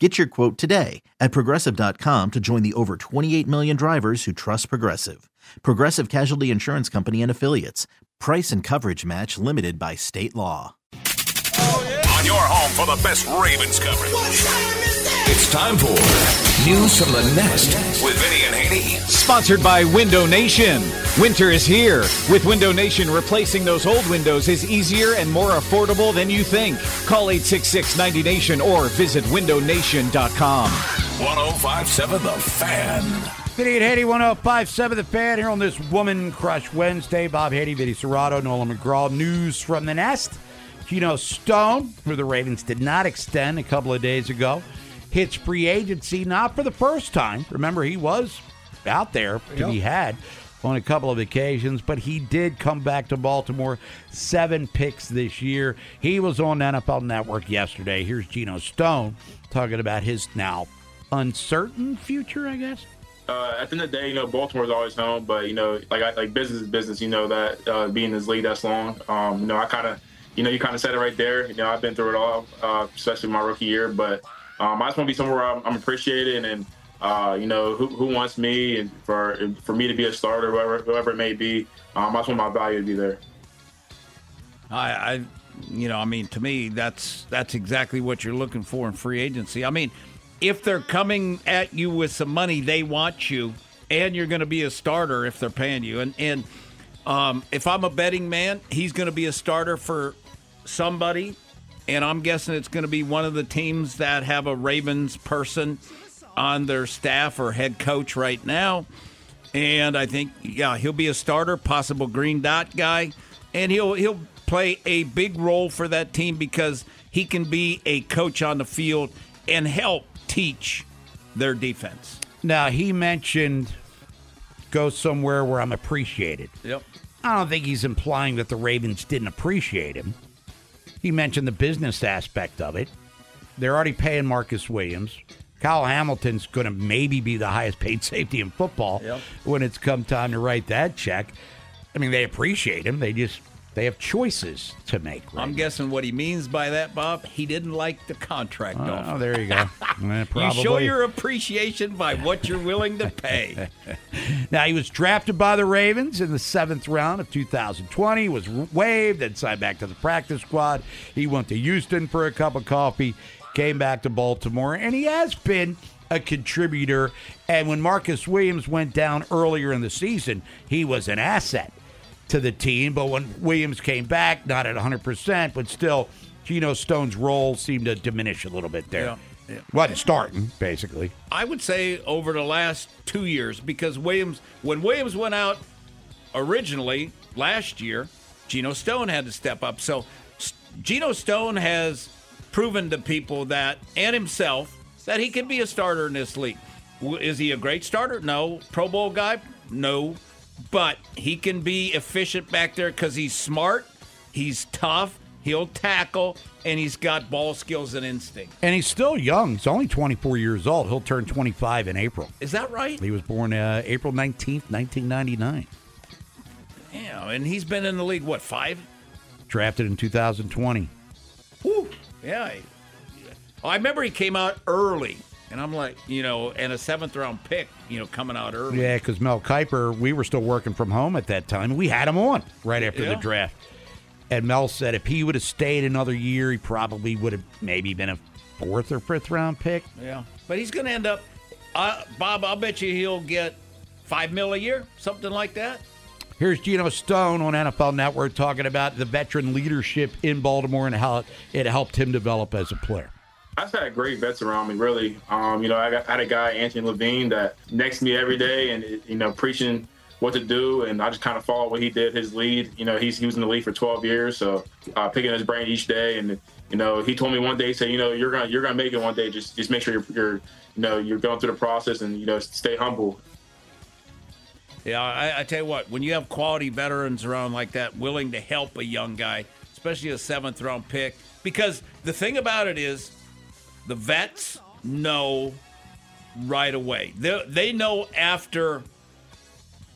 Get your quote today at progressive.com to join the over 28 million drivers who trust Progressive. Progressive Casualty Insurance Company and Affiliates. Price and coverage match limited by state law. On your home for the best Ravens coverage. It's time for News from the Nest with Vinny and Haynie. Sponsored by Window Nation. Winter is here. With Window Nation, replacing those old windows is easier and more affordable than you think. Call 866 90Nation or visit windownation.com. 1057 The Fan. Vinny and Haynie 1057 The Fan here on this Woman Crush Wednesday. Bob Haynie, Vinny Cerrato, Nolan McGraw. News from the Nest. Geno Stone, who the Ravens did not extend a couple of days ago, hits free agency, not for the first time. Remember, he was out there to be had on a couple of occasions, but he did come back to Baltimore. Seven picks this year. He was on NFL Network yesterday. Here's Geno Stone talking about his now uncertain future, I guess. uh, at the end of the day, you know, Baltimore's always home, but you know, like I, like business is business. You know that uh, being in this league that's long. Um, you know, I kind of, you know, you kind of said it right there. You know, I've been through it all, uh, especially my rookie year. But um, I just want to be somewhere where I'm, I'm appreciated, and uh, you know, who, who wants me, and for for me to be a starter, whoever whoever it may be. Um, I just want my value to be there. I, I, you know, I mean, to me, that's that's exactly what you're looking for in free agency. I mean, if they're coming at you with some money, they want you, and you're going to be a starter if they're paying you. And and um, if I'm a betting man, he's going to be a starter for somebody, and I'm guessing it's going to be one of the teams that have a Ravens person on their staff or head coach right now. And I think, yeah, he'll be a starter, possible green dot guy, and he'll he'll play a big role for that team because he can be a coach on the field and help teach their defense. Now, he mentioned go somewhere where I'm appreciated. Yep. I don't think he's implying that the Ravens didn't appreciate him. He mentioned the business aspect of it. They're already paying Marcus Williams. Kyle Hamilton's going to maybe be the highest paid safety in football Yep. when it's come time to write that check. I mean, they appreciate him. They just they have choices to make. Right I'm now. guessing what he means by that, Bob, he didn't like the contract Oh, offer. there you go. Eh, You show your appreciation by what you're willing to pay. Now, he was drafted by the Ravens in the seventh round of 2020, was waived, and signed back to the practice squad. He went to Houston for a cup of coffee, came back to Baltimore, and he has been a contributor. And when Marcus Williams went down earlier in the season, he was an asset to the team. But when Williams came back, not at 100%, but still, Geno Stone's role seemed to diminish a little bit there. Yeah, yeah. Wasn't starting, basically. I would say over the last two years because Williams, when Williams went out originally last year, Geno Stone had to step up. So Geno Stone has proven to people that and himself that he can be a starter in this league. Is he a great starter? No. Pro Bowl guy? No. But he can be efficient back there because he's smart, he's tough, he'll tackle, and he's got ball skills and instinct. And he's still young. He's only 24 years old. He'll turn 25 in April. Is that right? He was born uh, April 19th, 1999. Yeah, and he's been in the league what five? Drafted in 2020. Woo. Yeah. I- I remember he came out early, and I'm like, you know, and a seventh round pick, you know, coming out early. Yeah, because Mel Kiper, we were still working from home at that time. We had him on right after the draft. And Mel said if he would have stayed another year, he probably would have maybe been a fourth or fifth round pick. Yeah. but he's going to end up. Uh, Bob, I'll bet you he'll get five mil a year, something like that. Here's Geno Stone on NFL Network talking about the veteran leadership in Baltimore and how it helped him develop as a player. I've had great vets around me, really. Um, you know, I, got, I had a guy, Anthony Levine, that next to me every day and, you know, preaching what to do. And I just kind of followed what he did, his lead. You know, he's, he was in the league for 12 years. So uh, picking his brain each day. And, you know, he told me one day, he said, you know, you're going to you're gonna make it one day. Just just make sure you're, you're, you know, you're going through the process and, you know, stay humble. Yeah, I, I tell you what, when you have quality veterans around like that, willing to help a young guy, especially a seventh round pick, because the thing about it is, the vets know right away. They, they know after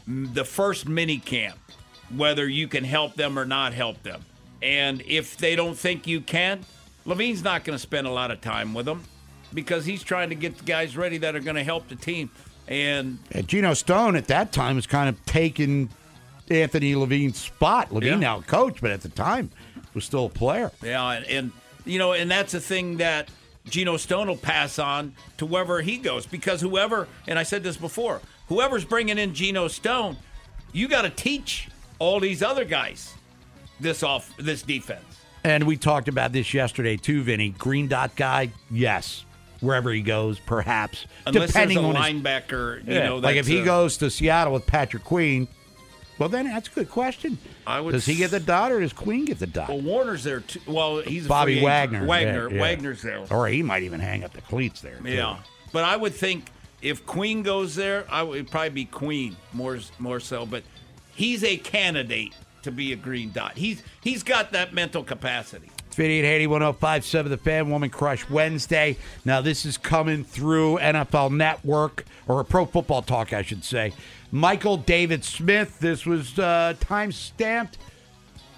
the first mini camp whether you can help them or not help them. And if they don't think you can, Levine's not going to spend a lot of time with them because he's trying to get the guys ready that are going to help the team. And, Geno Stone at that time was kind of taking Anthony Levine's spot. Levine yeah. now coach, but at the time was still a player. Yeah, and, and you know, and that's the thing that Geno Stone will pass on to wherever he goes because whoever, and I said this before, whoever's bringing in Geno Stone, you got to teach all these other guys this off this defense. And we talked about this yesterday too, Vinny. Green dot guy, yes wherever he goes, perhaps. Unless depending on linebacker, his, you yeah, know, like if he a, goes to Seattle with Patrick Queen. Well, then that's a good question. I would, does he get the dot or does Queen get the dot? Well, Warner's there too. Well, he's Bobby Wagner. Wagner. Yeah. Wagner's there. Or he might even hang up the cleats there. Too. Yeah, but I would think if Queen goes there, I would probably be Queen more more so. But he's a candidate to be a green dot. He's he's got that mental capacity. 5880 1057 The Fan Woman Crush Wednesday. Now, this is coming through NFL Network, or a Pro Football Talk, I should say. Michael David Smith. This was uh, time stamped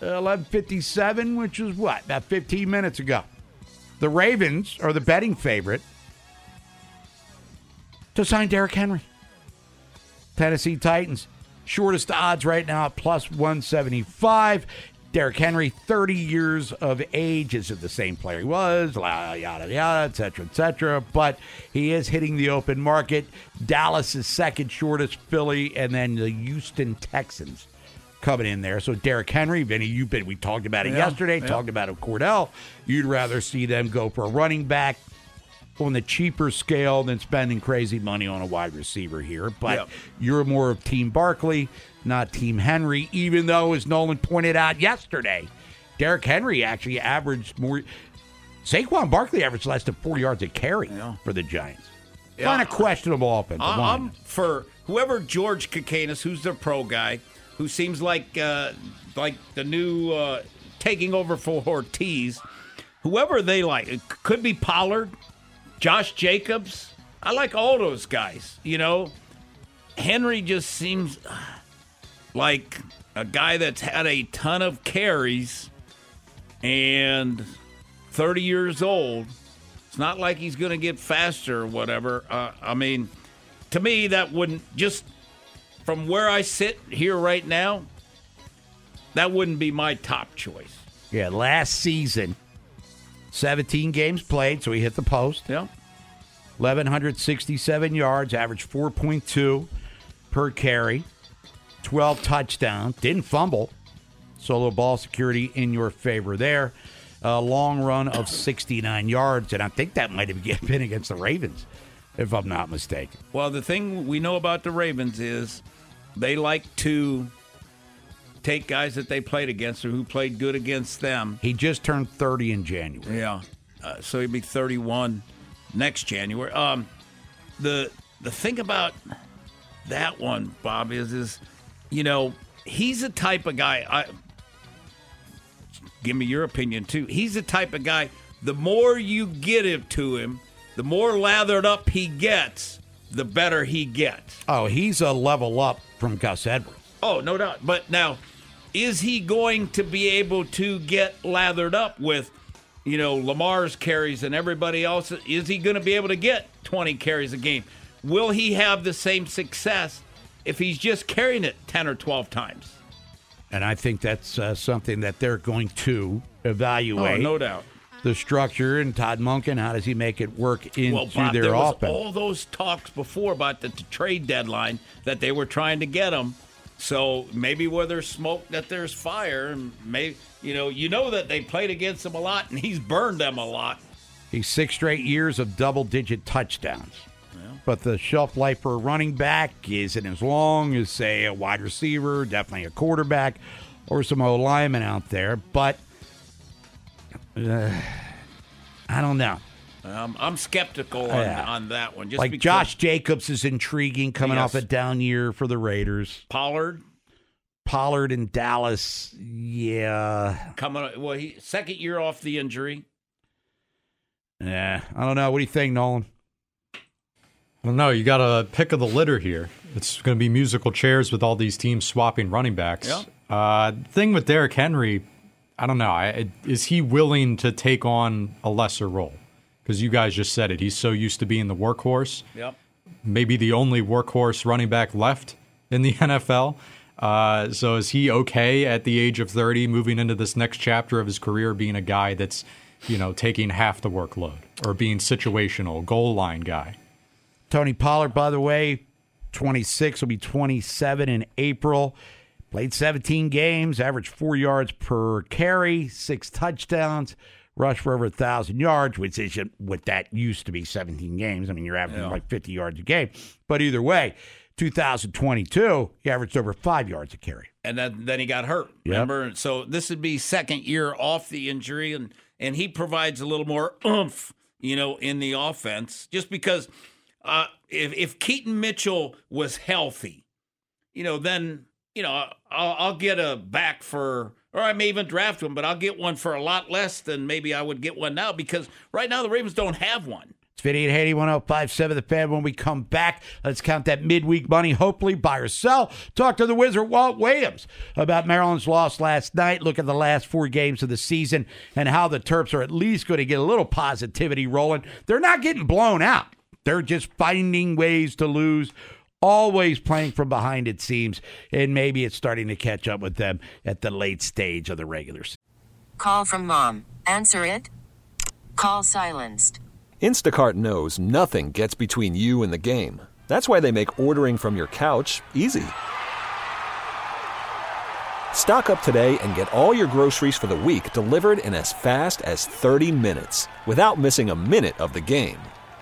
uh, 1157, which was what, about 15 minutes ago. The Ravens are the betting favorite to sign Derrick Henry. Tennessee Titans. Shortest odds right now at plus 175. Derrick Henry, 30 years of age, isn't the same player he was, yada, yada, et cetera, et cetera. But he is hitting the open market. Dallas is second shortest, Philly, and then the Houston Texans coming in there. So Derrick Henry, Vinny, you've been, we talked about it yeah, yesterday, yeah. talked about it Cordell. You'd rather see them go for a running back on the cheaper scale than spending crazy money on a wide receiver here. But yep. you're more of Team Barkley, not Team Henry, even though, as Nolan pointed out yesterday, Derrick Henry actually averaged more. Saquon Barkley averaged less than four yards a carry yeah. for the Giants. Yeah. Kind of questionable offensive I'm for whoever George Kokinis, who's their pro guy, who seems like uh, like the new uh, taking over for Hortiz. Whoever they like, it could be Pollard, Josh Jacobs. I like all those guys. You know, Henry just seems like a guy that's had a ton of carries and 30 years old. It's not like he's going to get faster or whatever. Uh, I mean, to me, that wouldn't just from where I sit here right now, that wouldn't be my top choice. Yeah, last season, 17 games played, so he hit the post. Yeah. 1,167 yards, average 4.2 per carry, 12 touchdowns, didn't fumble. Solo ball security in your favor there. A long run of 69 yards, and I think that might have been against the Ravens, if I'm not mistaken. Well, the thing we know about the Ravens is they like to take guys that they played against or who played good against them. He just turned 30 in January. Yeah. Uh, so he'd be 31 next January. Um, the the thing about that one, Bob, is is you know he's the type of guy. I give me your opinion too. He's the type of guy. The more you get it to him, the more lathered up he gets, the better he gets. Oh, he's a level up from Gus Edwards. Oh, no doubt. But now, is he going to be able to get lathered up with you know, Lamar's carries and everybody else, is he going to be able to get 20 carries a game? Will he have the same success if he's just carrying it 10 or 12 times? And I think that's uh, something that they're going to evaluate. Oh, no doubt. the structure and Todd Monken. How does he make it work into well, Bob, their there was offense? all those talks before about the, the trade deadline that they were trying to get him. So maybe where there's smoke, that there's fire, and maybe you know, you know that they played against him a lot, and he's burned them a lot. He's six straight years of double-digit touchdowns. But the shelf life for a running back isn't as long as, say, a wide receiver, definitely a quarterback, or some old lineman out there. But uh, I don't know. Um, I'm skeptical on, Yeah. on that one. Just like Josh Jacobs is intriguing coming off a down year for the Raiders. Pollard Pollard in Dallas, yeah. coming, well, he second year off the injury. Yeah, I don't know. What do you think, Nolan? Well, no, you got a pick of the litter here. It's going to be musical chairs with all these teams swapping running backs. Yeah. Uh, thing with Derrick Henry, I don't know. I, is he willing to take on a lesser role? Because you guys just said it. He's so used to being the workhorse, Yep. maybe the only workhorse running back left in the NFL. Uh, so is he okay at the age of 30, moving into this next chapter of his career, being a guy that's, you know, taking half the workload or being situational, goal line guy? Tony Pollard, by the way, 26, will be 27 in April. Played 17 games, averaged four yards per carry, six touchdowns, rushed for over a thousand yards, which isn't what that used to be 17 games. I mean, you're averaging like 50 yards a game. But either way, 2022, he averaged over five yards a carry. and then then he got hurt. Yep. Remember, And so this would be second year off the injury, and and he provides a little more oomph, you know, in the offense. Just because uh, if if Keaton Mitchell was healthy, you know, then you know I'll, I'll get a back for, or I may even draft one, but I'll get one for a lot less than maybe I would get one now because right now the Ravens don't have one. It's Vinny and Haynie, 1057 The Fan. When we come back, let's count that midweek money. Hopefully, buy or sell. Talk to the wizard, Walt Williams, about Maryland's loss last night. Look at the last four games of the season and how the Terps are at least going to get a little positivity rolling. They're not getting blown out, they're just finding ways to lose. Always playing from behind, it seems, and maybe it's starting to catch up with them at the late stage of the regular season. Call from mom. Answer it. Call silenced. Instacart knows nothing gets between you and the game. That's why they make ordering from your couch easy. Stock up today and get all your groceries for the week delivered in as fast as 30 minutes without missing a minute of the game.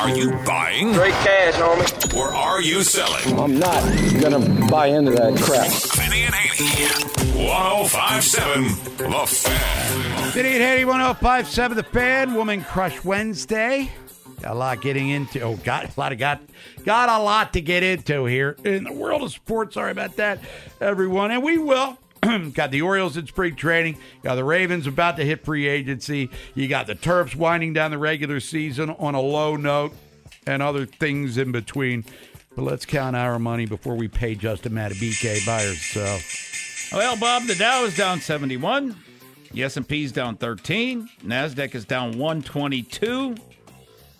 Are you buying? Straight cash, homie. Or are you selling? I'm not gonna buy into that crap. Vinny and Haynie. 1057 The Fan. Vinny and Haynie, 1057 The Fan, Woman Crush Wednesday. Got a lot getting into. Oh, got a lot of got got a lot to get into here in the world of sports. Sorry about that, everyone, and we will. got the Orioles in spring training. Got the Ravens about to hit free agency. You got the Terps winding down the regular season on a low note, and other things in between. But let's count our money before we pay Justin Matabike by herself. Well, Bob, the Dow is down 71. The S&P is down 13. Nasdaq is down 122.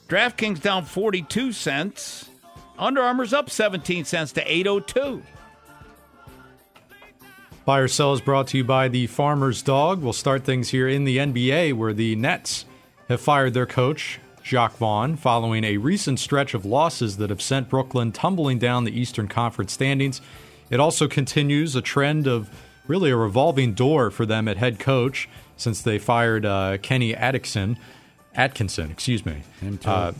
DraftKings down 42 cents. Under Armour's up 17 cents to 802. Buy or sell is brought to you by the Farmer's Dog. We'll start things here in the NBA where the Nets have fired their coach, Jacque Vaughn, following a recent stretch of losses that have sent Brooklyn tumbling down the Eastern Conference standings. It also continues a trend of really a revolving door for them at head coach since they fired uh, Kenny Atkinson. Atkinson, excuse me. Uh,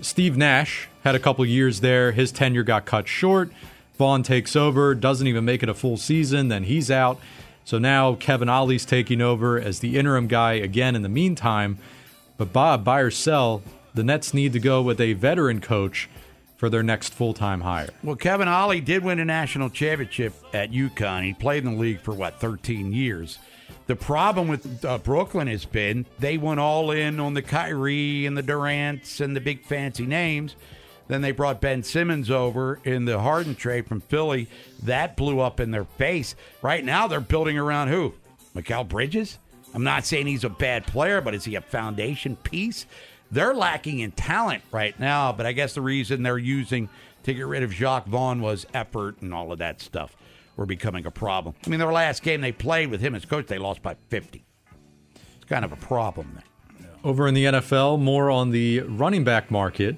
Steve Nash had a couple years there. His tenure got cut short. Vaughn takes over, doesn't even make it a full season, then he's out. So now Kevin Ollie's taking over as the interim guy again in the meantime. But Bob, buy or sell, the Nets need to go with a veteran coach for their next full time hire. Well, Kevin Ollie did win a national championship at UConn. He played in the league for what, 13 years. The problem with uh, Brooklyn has been they went all in on the Kyrie and the Durants and the big fancy names. Then they brought Ben Simmons over in the Harden trade from Philly. That blew up in their face. Right now, they're building around who? Mikal Bridges? I'm not saying he's a bad player, but is he a foundation piece? They're lacking in talent right now, but I guess the reason they're using to get rid of Jacque Vaughn was effort and all of that stuff were becoming a problem. I mean, their last game they played with him as coach, they lost by 50. It's kind of a problem there. Over in the NFL, more on the running back market.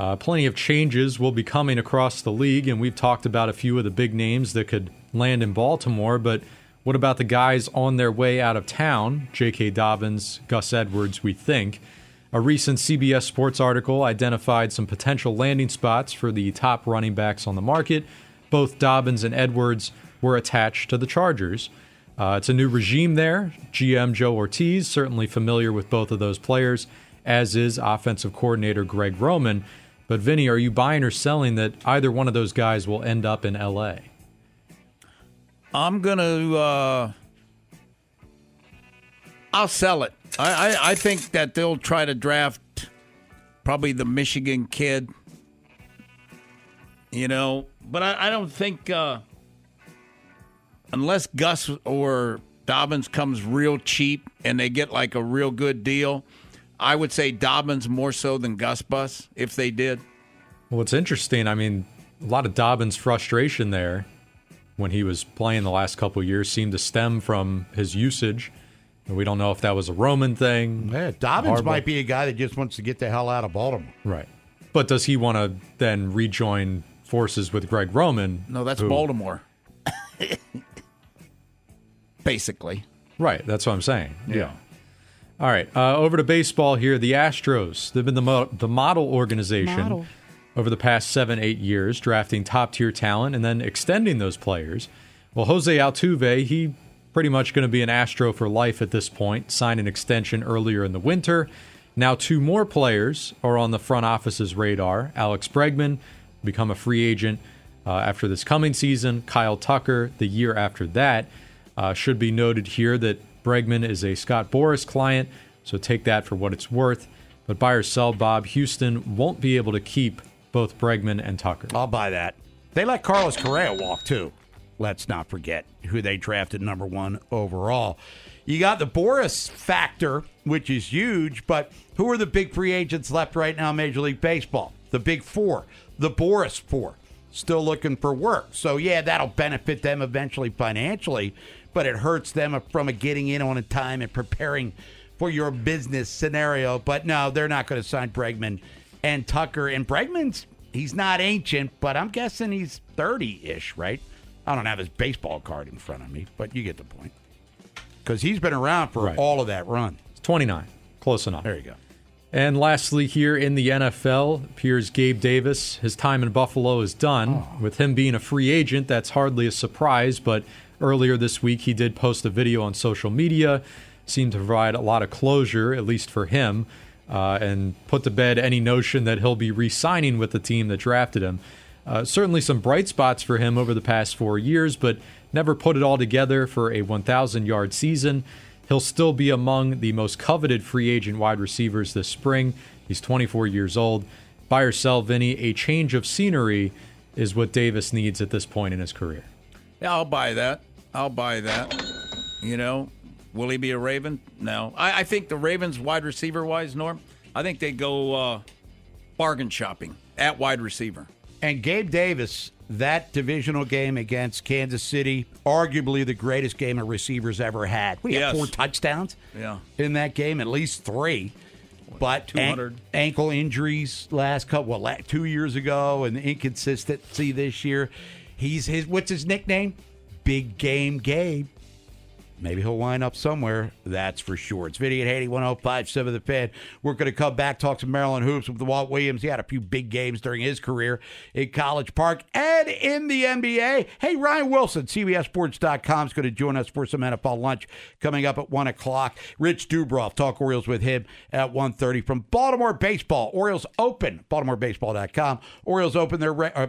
Uh, plenty of changes will be coming across the league, and we've talked about a few of the big names that could land in Baltimore. But what about the guys on their way out of town? J.K. Dobbins, Gus Edwards, we think. A recent CBS Sports article identified some potential landing spots for the top running backs on the market. Both Dobbins and Edwards were attached to the Chargers. Uh, it's a new regime there. GM Joe Hortiz, certainly familiar with both of those players, as is offensive coordinator Greg Roman. But Vinny, are you buying or selling that either one of those guys will end up in LA? I'm gonna. Uh, I'll sell it. I, I, I think that they'll try to draft probably the Michigan kid. You know, but I, I don't think uh, unless Gus or Dobbins comes real cheap and they get like a real good deal, I would say Dobbins more so than Gus Bus if they did. Well, it's interesting. I mean, a lot of Dobbins' frustration there when he was playing the last couple years seemed to stem from his usage. And we don't know if that was a Roman thing. Yeah, Dobbins Harbaugh- might be a guy that just wants to get the hell out of Baltimore. Right. But does he want to then rejoin forces with Greg Roman? No, that's who- Baltimore. Basically. Right. That's what I'm saying. Yeah. All right. Uh, over to baseball here. The Astros. They've been the, mo- the model organization Model. over the past seven, eight years, drafting top tier talent and then extending those players. Well, Jose Altuve, he pretty much going to be an Astro for life at this point. Signed an extension earlier in the winter. Now, two more players are on the front office's radar. Alex Bregman, become a free agent uh, after this coming season. Kyle Tucker, the year after that. Uh, should be noted here that Bregman is a Scott Boras client, so take that for what it's worth. But buy or sell, Bob, Houston won't be able to keep both Bregman and Tucker. I'll buy that. They let Carlos Correa walk too. Let's not forget who they drafted number one overall. You got the Boras factor, which is huge, but who are the big free agents left right now in Major League Baseball? The big four, the Boras four, still looking for work. So, yeah, that'll benefit them eventually financially, but it hurts them from a getting in on a time and preparing for your business scenario. But no, they're not going to sign Bregman and Tucker. And Bregman's, he's not ancient, but I'm guessing he's 30 ish, right? I don't have his baseball card in front of me, but you get the point. Because he's been around for Right. all of that run. 29. Close enough. There you go. And lastly, here in the NFL, appears Gabe Davis. His time in Buffalo is done. Oh. With him being a free agent, that's hardly a surprise, but earlier this week he did post a video on social media, seemed to provide a lot of closure, at least for him, uh, and put to bed any notion that he'll be re signing with the team that drafted him. Uh, certainly some bright spots for him over the past four years, but never put it all together for a 1,000 yard season. He'll still be among the most coveted free agent wide receivers this spring. He's 24 years old. Buy or sell, Vinny, a change of scenery is what Davis needs at this point in his career. Yeah, I'll buy that. I'll buy that. You know, will he be a Raven? No. I, I think the Ravens wide receiver wise, Norm, I think they go uh, bargain shopping at wide receiver. And Gabe Davis, that divisional game against Kansas City, arguably the greatest game a receiver's ever had. We had Yes. four touchdowns Yeah. in that game, at least three. but an- ankle injuries last couple, well, two years ago, and the inconsistency this year. He's his what's his nickname? Big Game Gabe. Maybe he'll wind up somewhere. That's for sure. It's Vinny at Haynie, 1057 The Fan. We're going to come back, talk to Maryland hoops with Walt Williams. He had a few big games during his career in College Park and in the NBA. Hey, Ryan Wilson, CBSSports.com, is going to join us for some NFL lunch coming up at 1 o'clock. Rich Dubroff, talk Orioles with him at 1.30 from Baltimore Baseball. Orioles Open, BaltimoreBaseball.com. Orioles open their uh,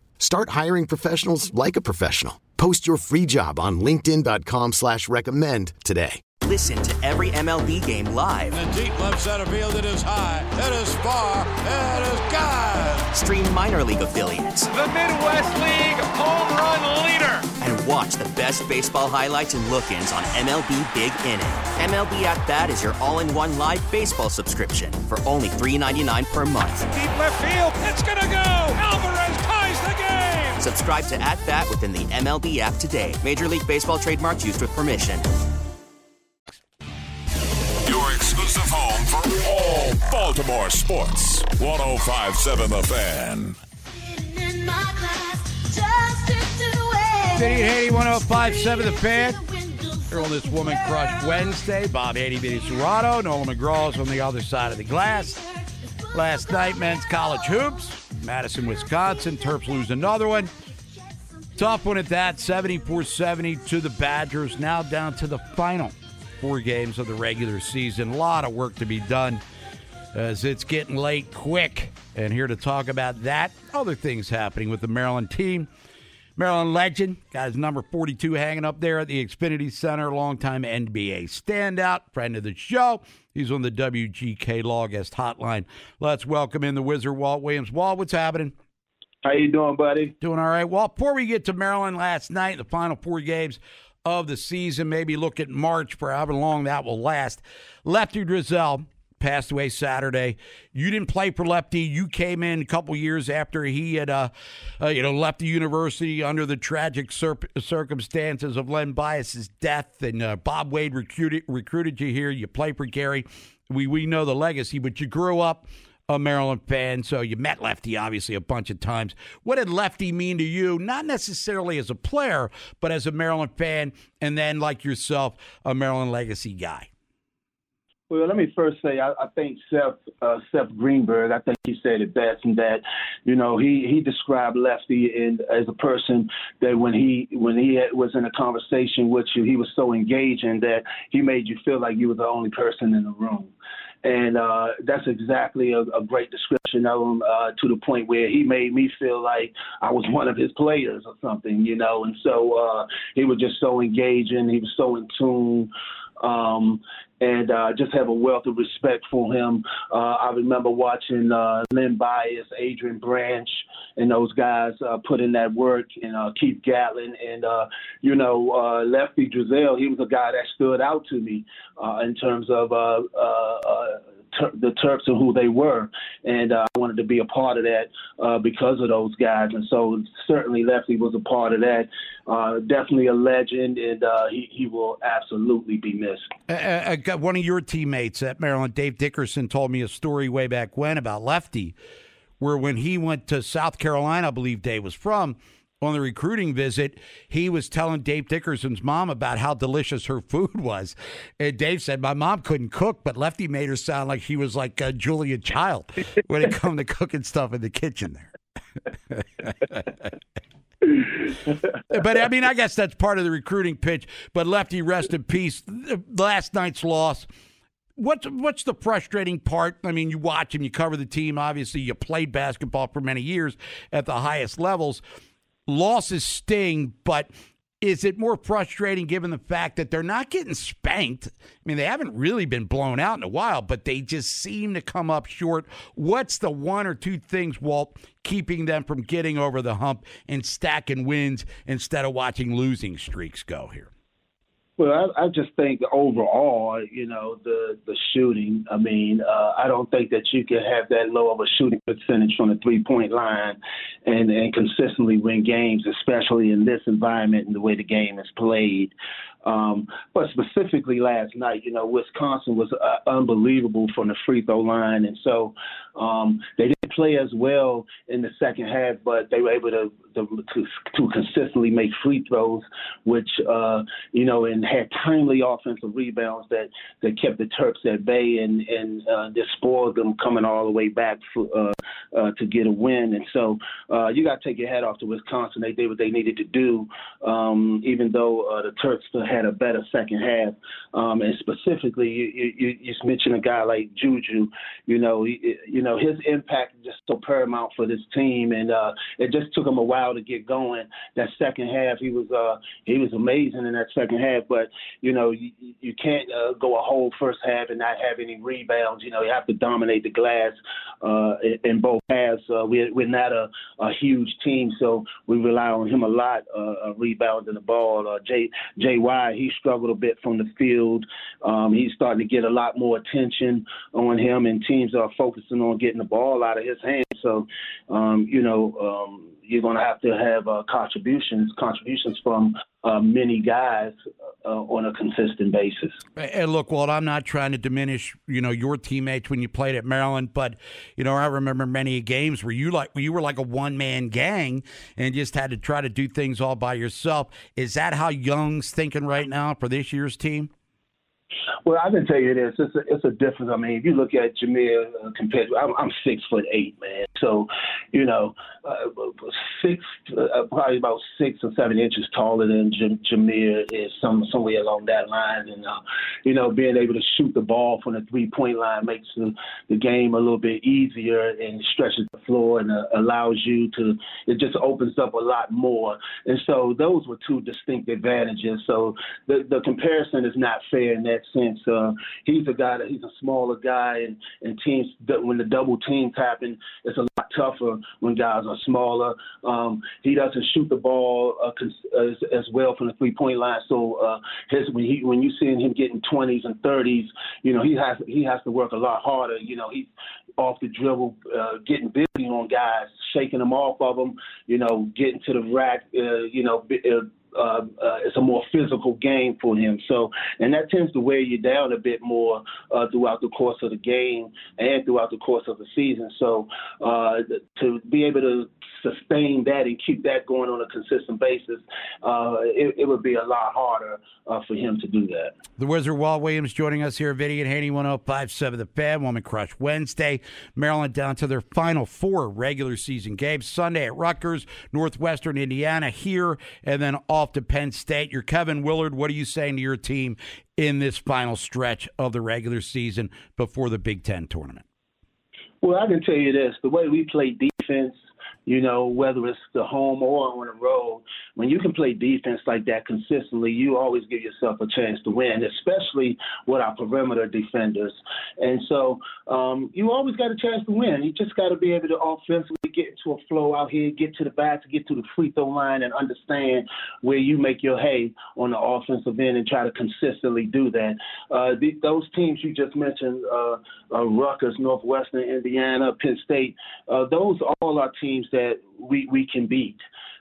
Start hiring professionals like a professional. Post your free job on linkedin.com slash recommend today. Listen to every MLB game live. In the deep left center field, it is high, it is far, it is God. Stream minor league affiliates. The Midwest League home run leader. And watch the best baseball highlights and look-ins on MLB Big Inning. MLB At Bat is your all-in-one live baseball subscription for only $3.99 per month. Deep left field, it's gonna go. Alvarez ties the game. Subscribe to At Bat within the MLB app today. Major League Baseball trademarks used with permission. Your exclusive home for all Baltimore sports. 1057 The Fan. Vinny and Haynie, 1057 The Fan. Here on this Woman Crush Wednesday. Bob Haynie, Vinny Cerrato, Nolan McGraw's on the other side of the glass. Last night, men's college hoops. Madison, Wisconsin. Terps lose another one. Tough one at that, 74-70 to the Badgers. Now down to the final four games of the regular season. A lot of work to be done as it's getting late quick. And here to talk about that, other things happening with the Maryland team. Maryland legend, got his number 42 hanging up there at the Xfinity Center, longtime NBA standout, friend of the show. He's on the WGK Law Guest Hotline. Let's welcome in the wizard, Walt Williams. Walt, what's happening? How you doing, buddy? Doing all right. Well, before we get to Maryland last night, the final four games of the season, maybe look at March for however long that will last. Lefty Driesell passed away Saturday. You didn't play for Lefty. You came in a couple years after he had, uh, uh, you know, left the university under the tragic cir- circumstances of Len Bias's death, and uh, Bob Wade recruited recruited you here. You played for Gary. We we know the legacy, but you grew up a Maryland fan, so you met Lefty obviously a bunch of times. What did Lefty mean to you? Not necessarily as a player, but as a Maryland fan, and then like yourself, a Maryland legacy guy. Well, let me first say I, I think Seth uh, Seth Greenberg. I think he said it best in that, you know, he he described Lefty in, as a person that when he when he had, was in a conversation with you, he was so engaging that he made you feel like you were the only person in the room. And uh, that's exactly a, a great description of him uh, to the point where he made me feel like I was one of his players or something, you know. And so uh, he was just so engaging. He was so in tune. Um, and uh, just have a wealth of respect for him. Uh, I remember watching uh, Len Bias, Adrian Branch, and those guys uh, put in that work, and uh, Keith Gatlin, and uh, you know uh, Lefty Driesell. He was a guy that stood out to me uh, in terms of uh, uh, uh, the Terps and who they were, and uh, I wanted to be a part of that uh, because of those guys. And so certainly Lefty was a part of that. Uh, definitely a legend, and uh, he he will absolutely be missed. One of your teammates at Maryland, Dave Dickerson, told me a story way back when about Lefty, where when he went to South Carolina, I believe Dave was from, on the recruiting visit, he was telling Dave Dickerson's mom about how delicious her food was. And Dave said, My mom couldn't cook, but Lefty made her sound like he was like a Julia Child when it come to cooking stuff in the kitchen there. but I mean, I guess that's part of the recruiting pitch. But Lefty, rest in peace. Last night's loss. What's what's the frustrating part? I mean, you watch him, you cover the team. Obviously, you played basketball for many years at the highest levels. Losses sting, but is it more frustrating given the fact that they're not getting spanked? I mean, they haven't really been blown out in a while, but they just seem to come up short. What's the one or two things, Walt, keeping them from getting over the hump and stacking wins instead of watching losing streaks go here? Well, I, I just think overall, you know, the the shooting. I mean, uh, I don't think that you can have that low of a shooting percentage from the three point line and and consistently win games, especially in this environment and the way the game is played. Um, but specifically last night, you know, Wisconsin was uh, unbelievable from the free throw line, and so um, they didn't play as well in the second half, but they were able to to, to consistently make free throws, which uh, you know, and had timely offensive rebounds that that kept the Turks at bay and and uh, just spoiled them coming all the way back for, uh, uh, to get a win. And so uh, you got to take your hat off to Wisconsin. They did what they needed to do, um, even though uh, the Terps had a better second half. Um, and specifically, you, you, you just mentioned a guy like Juju. You know, he, you know his impact is just so paramount for this team, and uh, it just took him a while to get going. That second half, he was uh, he was amazing in that second half. But you know, you, you can't uh, go a whole first half and not have any rebounds. You know, you have to dominate the glass uh, in both halves. Uh, we're we're not a, a huge team, so we rely on him a lot, uh, uh, rebounding the ball. Uh, J He struggled a bit from the field. Um, he's starting to get a lot more attention on him, and teams are focusing on getting the ball out of his hands. So, um, you know, um, you're going to have to have uh, contributions contributions from uh, many guys uh, on a consistent basis. And look, Walt, I'm not trying to diminish you know your teammates when you played at Maryland, but you know I remember many games where you like you were like a one man gang and just had to try to do things all by yourself. Is that how Young's thinking right now for this year's team? Well, I can tell you this: it's a, it's a difference. I mean, if you look at Jahmir uh, compared to, I'm, I'm six foot eight, man. So, you know, uh, six, uh, probably about six or seven inches taller than J- Jahmir is, some somewhere along that line. And uh, you know, being able to shoot the ball from the three point line makes the, the game a little bit easier and stretches the floor and uh, allows you to. It just opens up a lot more. And so those were two distinct advantages. So the the comparison is not fair in that sense. Uh, he's a guy that he's a smaller guy, and and teams when the double teams happen, it's a lot tougher when guys are smaller. Um, he doesn't shoot the ball uh, as, as well from the three point line. So uh, his when he when you seeing him getting 20s and 30s, you know he has he has to work a lot harder. You know he's off the dribble, uh, getting busy on guys, shaking them off of them. You know getting to the rack. Uh, you know. Uh, uh, uh, it's a more physical game for him. So, and that tends to wear you down a bit more uh, throughout the course of the game and throughout the course of the season. So, uh, to be able to sustain that and keep that going on a consistent basis, uh, it, it, would be a lot harder uh, for him to do that. The Wizard Walt Williams joining us here at Vinny and Haynie 1057 The Fan, Woman Crush Wednesday. Maryland down to their final four regular season games. Sunday at Rutgers, Northwestern Indiana here, and then off to Penn State. You're Kevin Willard. What are you saying to your team in this final stretch of the regular season before the Big Ten tournament? Well, I can tell you this: the way we play defense you know, whether it's the home or on the road, when you can play defense like that consistently, you always give yourself a chance to win, especially with our perimeter defenders. And so um, you always got a chance to win. You just got to be able to offensively get into a flow out here, get to the back, to get to the free throw line, and understand where you make your hay on the offensive end and try to consistently do that. Uh, the, those teams you just mentioned, uh, uh, Rutgers, Northwestern, Indiana, Penn State, uh, those all are teams that we, we can beat.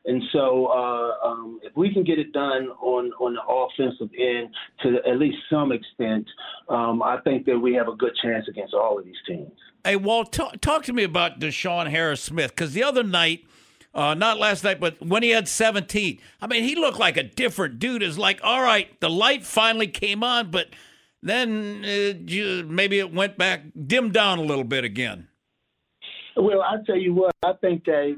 And so, uh, um, if we can get it done on, on the offensive end to at least some extent, um, I think that we have a good chance against all of these teams. Hey, Walt, talk, talk to me about DeShawn Harris Smith because the other night, uh, not last night, but when he had 17, I mean, he looked like a different dude. Is like, all right, the light finally came on, but then maybe it went back, dimmed down a little bit again. Well, I tell you what, I think that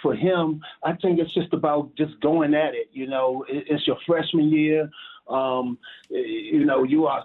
for him, I think it's just about just going at it. You know, it's your freshman year. Um, you know, you are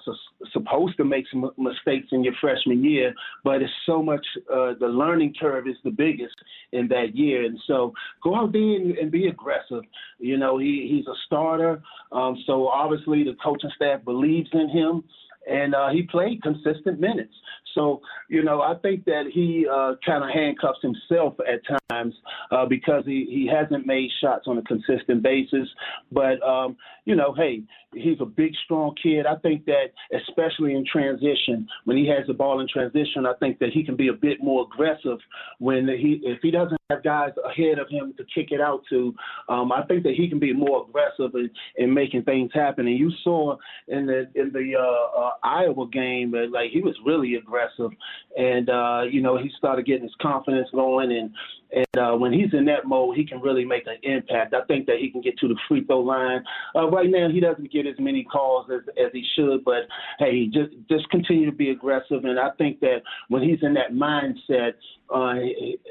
supposed to make some mistakes in your freshman year, but it's so much. Uh, the learning curve is the biggest in that year, and so go out there and, and be aggressive. You know, he he's a starter, um, so obviously the coaching staff believes in him and uh, he played consistent minutes. So, you know, I think that he uh, kind of handcuffs himself at times uh, because he, he hasn't made shots on a consistent basis. But, um, you know, hey, he's a big, strong kid. I think that, especially in transition, when he has the ball in transition, I think that he can be a bit more aggressive when he, if he doesn't have guys ahead of him to kick it out to, um, I think that he can be more aggressive in, in making things happen. And you saw in the in the uh, Iowa game like he was really aggressive, and uh, you know he started getting his confidence going, and and uh, when he's in that mode, he can really make an impact. I think that he can get to the free throw line. Uh, right now, he doesn't get as many calls as, as he should, but hey, just just continue to be aggressive. And I think that when he's in that mindset, uh,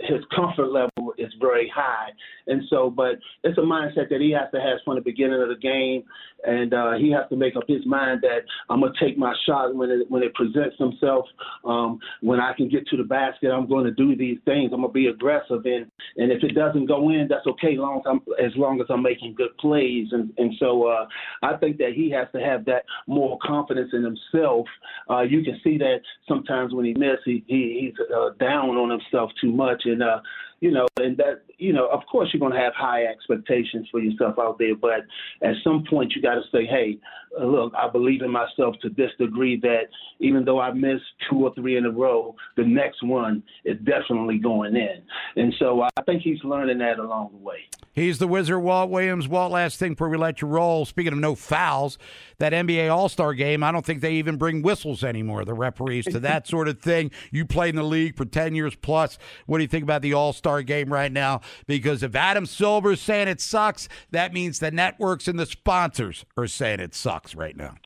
his comfort level is very high. And so, but it's a mindset that he has to have from the beginning of the game, and uh, he has to make up his mind that I'm gonna take my shot when it when it presents himself. Um, when I can get to the basket, I'm going to do these things. I'm gonna be aggressive, and and if it doesn't go in, that's okay, long as, I'm, as long as I'm making good plays. And and so uh, I think that he has to have that more confidence in himself. Uh, you can see that sometimes when he misses, he, he he's uh, down on himself too much, and uh, you know, and that, you know, of course you're going to have high expectations for yourself out there, but at some point you got to say, hey, uh, look, I believe in myself to this degree that even though I missed two or three in a row, the next one is definitely going in. And so I think he's learning that along the way. He's the wizard, Walt Williams. Walt, last thing before we let you roll. Speaking of no fouls, that NBA All Star game, I don't think they even bring whistles anymore, the referees, to that sort of thing. You played in the league for 10 years plus. What do you think about the All Star game right now? Because if Adam Silver's saying it sucks, that means the networks and the sponsors are saying it sucks right now.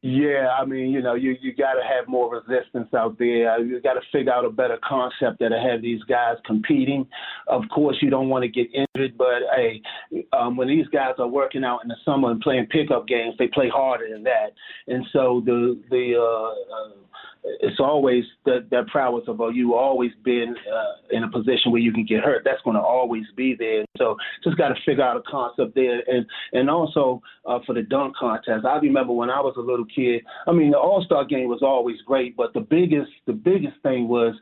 Yeah, I mean, you know, you you got to have more resistance out there. You got to figure out a better concept that'll have these guys competing. Of course, you don't want to get injured, but hey, um, when these guys are working out in the summer and playing pickup games, they play harder than that. And so the the uh, uh, it's always that that prowess of uh, you always been uh, in a position where you can get hurt. That's going to always be there. So just got to figure out a concept there, and and also uh, for the dunk contest. I remember when I was a little kid. I mean, the All Star game was always great, but the biggest the biggest thing was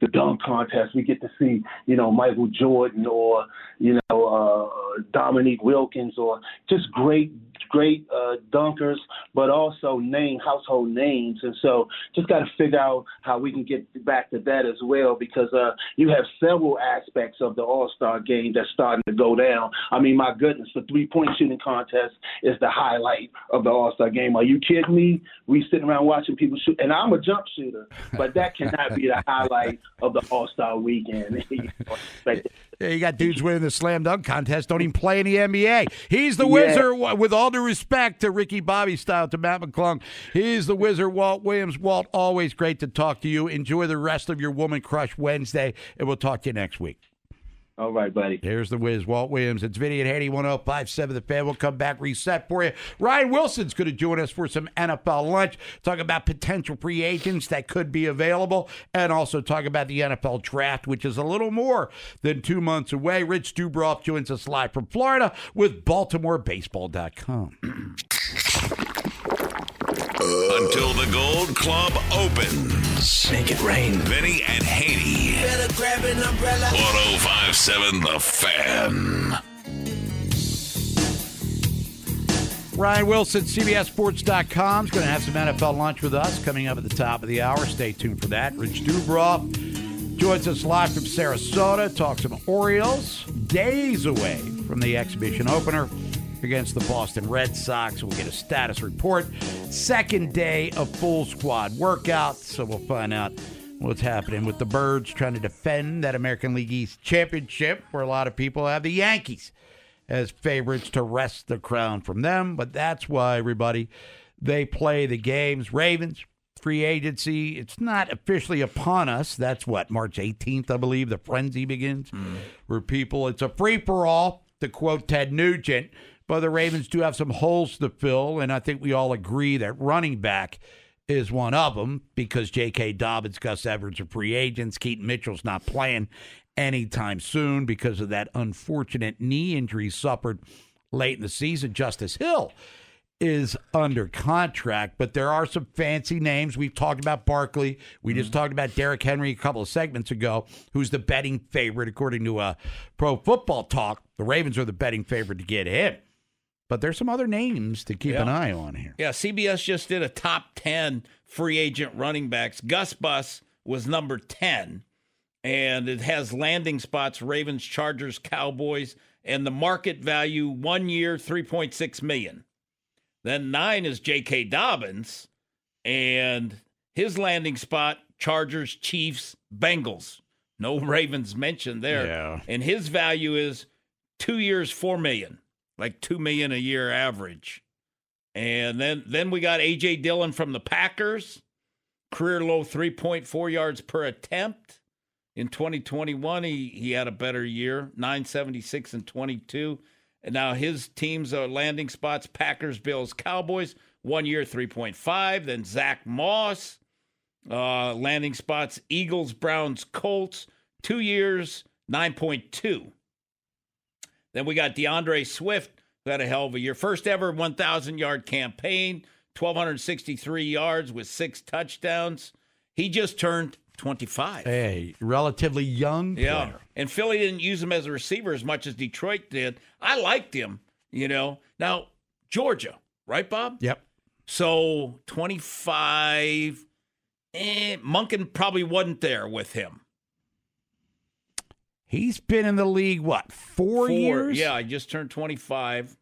the dunk contest. We get to see you know Michael Jordan or you know uh, Dominique Wilkins or just great great uh, dunkers, but also name household names. And so just got to figure out how we can get back to that as well because uh, you have several aspects of the All Star game that's starting to go down. I mean, my goodness, the three point shooting contest is the highlight of the All Star game. Are you kidding me? We sitting around watching people shoot, and I'm a jump shooter, but that cannot be the highlight of the All Star weekend. you got dudes winning the slam dunk contest, don't even play in the NBA. He's the wizard, with all due respect to Ricky Bobby style to Mac McClung. He's the wizard, Walt Williams. Walt, always great to talk to you. Enjoy the rest of your Woman Crush Wednesday, and we'll talk to you next week. All right, buddy. Here's the whiz, Walt Williams. It's Vinny and Haynie, 1057 The Fan. We'll come back, reset for you. Ryan Wilson's going to join us for some NFL lunch, talk about potential free agents that could be available, and also talk about the NFL draft, which is a little more than two months away. Rich Dubroff joins us live from Florida with BaltimoreBaseball.com. Until the Gold Club opens. Make it rain. Vinny and Haynie. Better grab an umbrella. 1057 The Fan. Ryan Wilson, CBSSports.com is going to have some NFL lunch with us coming up at the top of the hour. Stay tuned for that. Rich Dubroff joins us live from Sarasota. Talk some Orioles. Days away from the exhibition opener against the Boston Red Sox. We'll get a status report. Second day of full squad workouts, so we'll find out what's happening with the Birds trying to defend that American League East championship, where a lot of people have the Yankees as favorites to wrest the crown from them. But that's why, everybody, they play the games. Ravens, free agency. It's not officially upon us. That's what, March 18th, I believe, the frenzy begins. Mm. Where people, it's a free for all, to quote Ted Nugent. But the Ravens do have some holes to fill, and I think we all agree that running back is one of them because J.K. Dobbins, Gus Edwards are free agents. Keaton Mitchell's not playing anytime soon because of that unfortunate knee injury suffered late in the season. Justice Hill is under contract, but there are some fancy names. We've talked about Barkley. We just talked about Derrick Henry a couple of segments ago, who's the betting favorite according to uh, Pro Football Talk. The Ravens are the betting favorite to get him. But there's some other names to keep Yeah. an eye on here. Yeah, CBS just did a top 10 free agent running backs. Gus Bus was number 10, and it has landing spots Ravens, Chargers, Cowboys, and the market value one year, 3.6 million. Then nine is J.K. Dobbins, and his landing spot Chargers, Chiefs, Bengals. No Ravens mentioned there. Yeah. And his value is two years, four million, like two million a year average. And then then we got AJ Dillon from the Packers, career low 3.4 yards per attempt. In 2021, he he had a better year, 976 and 22. And now his teams are landing spots: Packers, Bills, Cowboys. One year, 3.5. Then Zack Moss, uh, landing spots: Eagles, Browns, Colts. Two years, 9.2. Then we got D'Andre Swift, who had a hell of a year. First ever 1,000 yard campaign, 1,263 yards with six touchdowns. He just turned 25. Hey, relatively young player. Yeah. And Philly didn't use him as a receiver as much as Detroit did. I liked him, you know. Now, Georgia, right, Bob? Yep. So 25. Eh, Monken probably wasn't there with him. He's been in the league, what, four, years? Yeah, I just turned 25.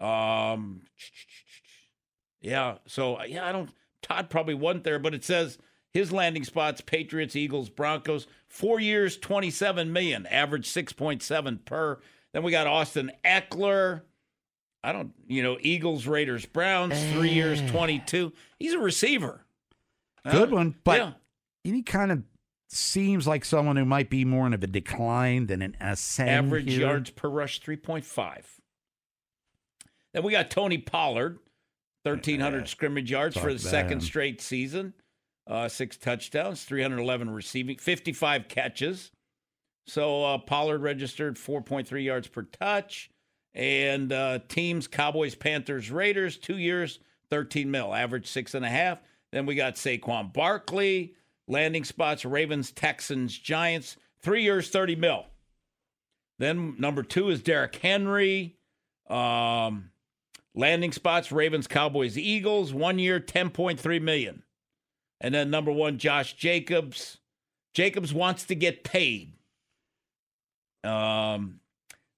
Um, yeah. So yeah, I don't. Todd probably wasn't there, but it says his landing spots: Patriots, Eagles, Broncos. Four years, 27 million, average 6.7 per. Then we got Austin Ekeler. I don't, you know, Eagles, Raiders, Browns. Three years, 22. He's a receiver. Good Uh, one. But yeah. he kind of seems like someone who might be more in of a decline than an ascent. Average here. yards per rush, 3.5. Then we got Tony Pollard, 1,300 scrimmage yards for the second him. straight season. Uh, six touchdowns, 311 receiving, 55 catches. So uh, Pollard registered 4.3 yards per touch. And uh, teams, Cowboys, Panthers, Raiders, two years, 13 mil, average six and a half. Then we got Saquon Barkley, landing spots, Ravens, Texans, Giants, three years, 30 mil. Then number two is Derrick Henry. Um, landing spots, Ravens, Cowboys, Eagles, one year, 10.3 million. And then number one, Josh Jacobs. Jacobs wants to get paid. Um,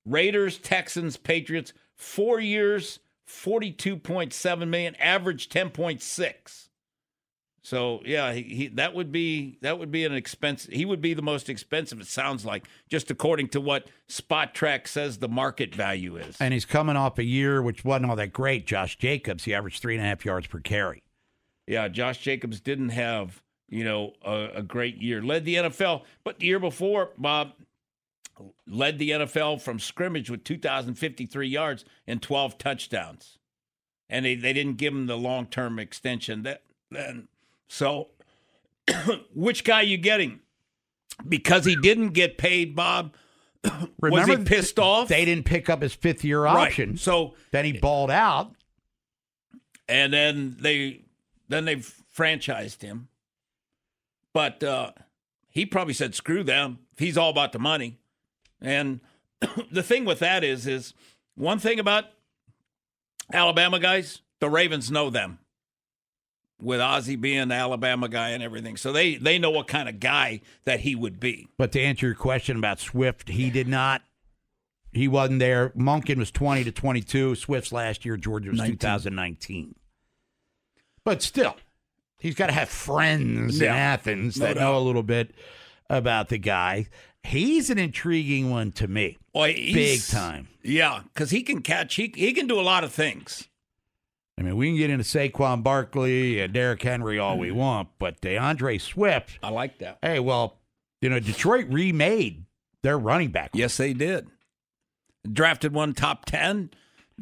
Raiders, Texans, Patriots, four years, 42.7 million, average 10.6. So yeah, he, he that would be that would be an expense. He would be the most expensive. It sounds like just according to what Spotrac says the market value is. And he's coming off a year which wasn't all that great. Josh Jacobs, he averaged three and a half yards per carry. Yeah, Josh Jacobs didn't have you know a, a great year. Led the NFL, but the year before, Bob led the NFL from scrimmage with 2,053 yards and 12 touchdowns, and they, they didn't give him the long term extension. That then so, which guy you getting? Because he didn't get paid, Bob. Remember, was he pissed off? They didn't pick up his fifth year Right. option. So then he balled out. and then they then they franchised him. But uh, he probably said, "Screw them." He's all about the money. And the thing with that is, is one thing about Alabama guys, the Ravens know them. With Ozzie being the Alabama guy and everything, so they they know what kind of guy that he would be. But to answer your question about Swift, he did not. He wasn't there. Monken was twenty to twenty-two. Swift's last year, Georgia was 19. two thousand nineteen. But still, he's got to have friends Yeah, in Athens no that doubt. know a little bit about the guy. He's an intriguing one to me. Well, Big time. Yeah, because he can catch. He he can do a lot of things. I mean, we can get into Saquon Barkley and Derrick Henry all we want, but D'Andre Swift. I like that. Hey, well, you know, Detroit remade their running back. Yes, they did. Drafted one top ten.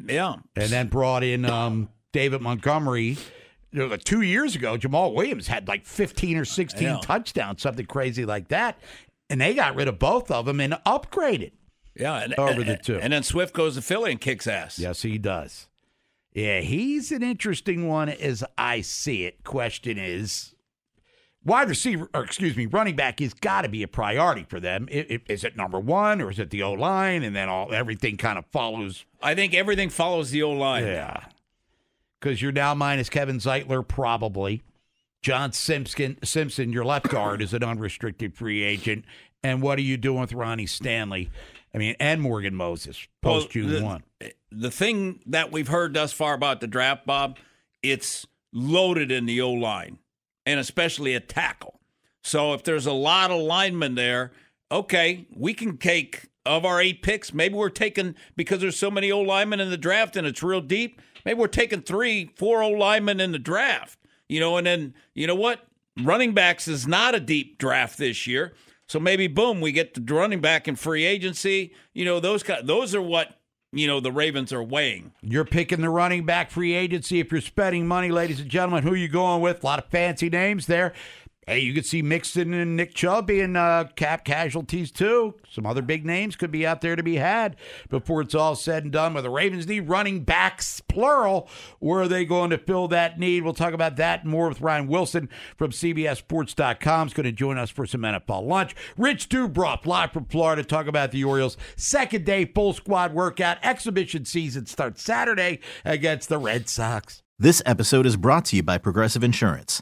Yeah. and then brought in um, David Montgomery you know, like two years ago, Jamaal Williams had like 15 or 16 Yeah. touchdowns, something crazy like that. And they got rid of both of them and upgraded. Yeah, and, Over the two. And then Swift goes to Philly and kicks ass. Yes, he does. Yeah, he's an interesting one as I see it. Question is, wide receiver, or excuse me, running back has got to be a priority for them. Is it number one or is it the O line, and then all everything kind of follows? I think everything follows the O line. Yeah, because you're now minus Kevin Zeitler probably. John Simpson, Simpson, your left guard, is an unrestricted free agent. And what are you doing with Ronnie Stanley? I mean, and Morgan Moses post June the, one. The thing that we've heard thus far about the draft, Bob, it's loaded in the O line, and especially at tackle. So if there's a lot of linemen there, okay, we can take of our eight picks. Maybe we're taking because there's so many O linemen in the draft and it's real deep. Maybe we're taking three, four O linemen in the draft. You know, and then you know what? Running backs is not a deep draft this year. So maybe boom, we get the running back in free agency. You know, those those are what you know the Ravens are weighing. You're picking the running back free agency. If you're spending money, ladies and gentlemen, who you going with? A lot of fancy names there. Hey, you could see Mixon and Nick Chubb being uh, cap casualties too. Some other big names could be out there to be had before it's all said and done. With the Ravens need running backs, plural. Where are they going to fill that need? We'll talk about that more with Ryan Wilson from CBSSports.com. Is going to join us for some NFL lunch. Rich Dubroff, live from Florida, talk about the Orioles' second day full squad workout. Exhibition season starts Saturday against the Red Sox. This episode is brought to you by Progressive Insurance.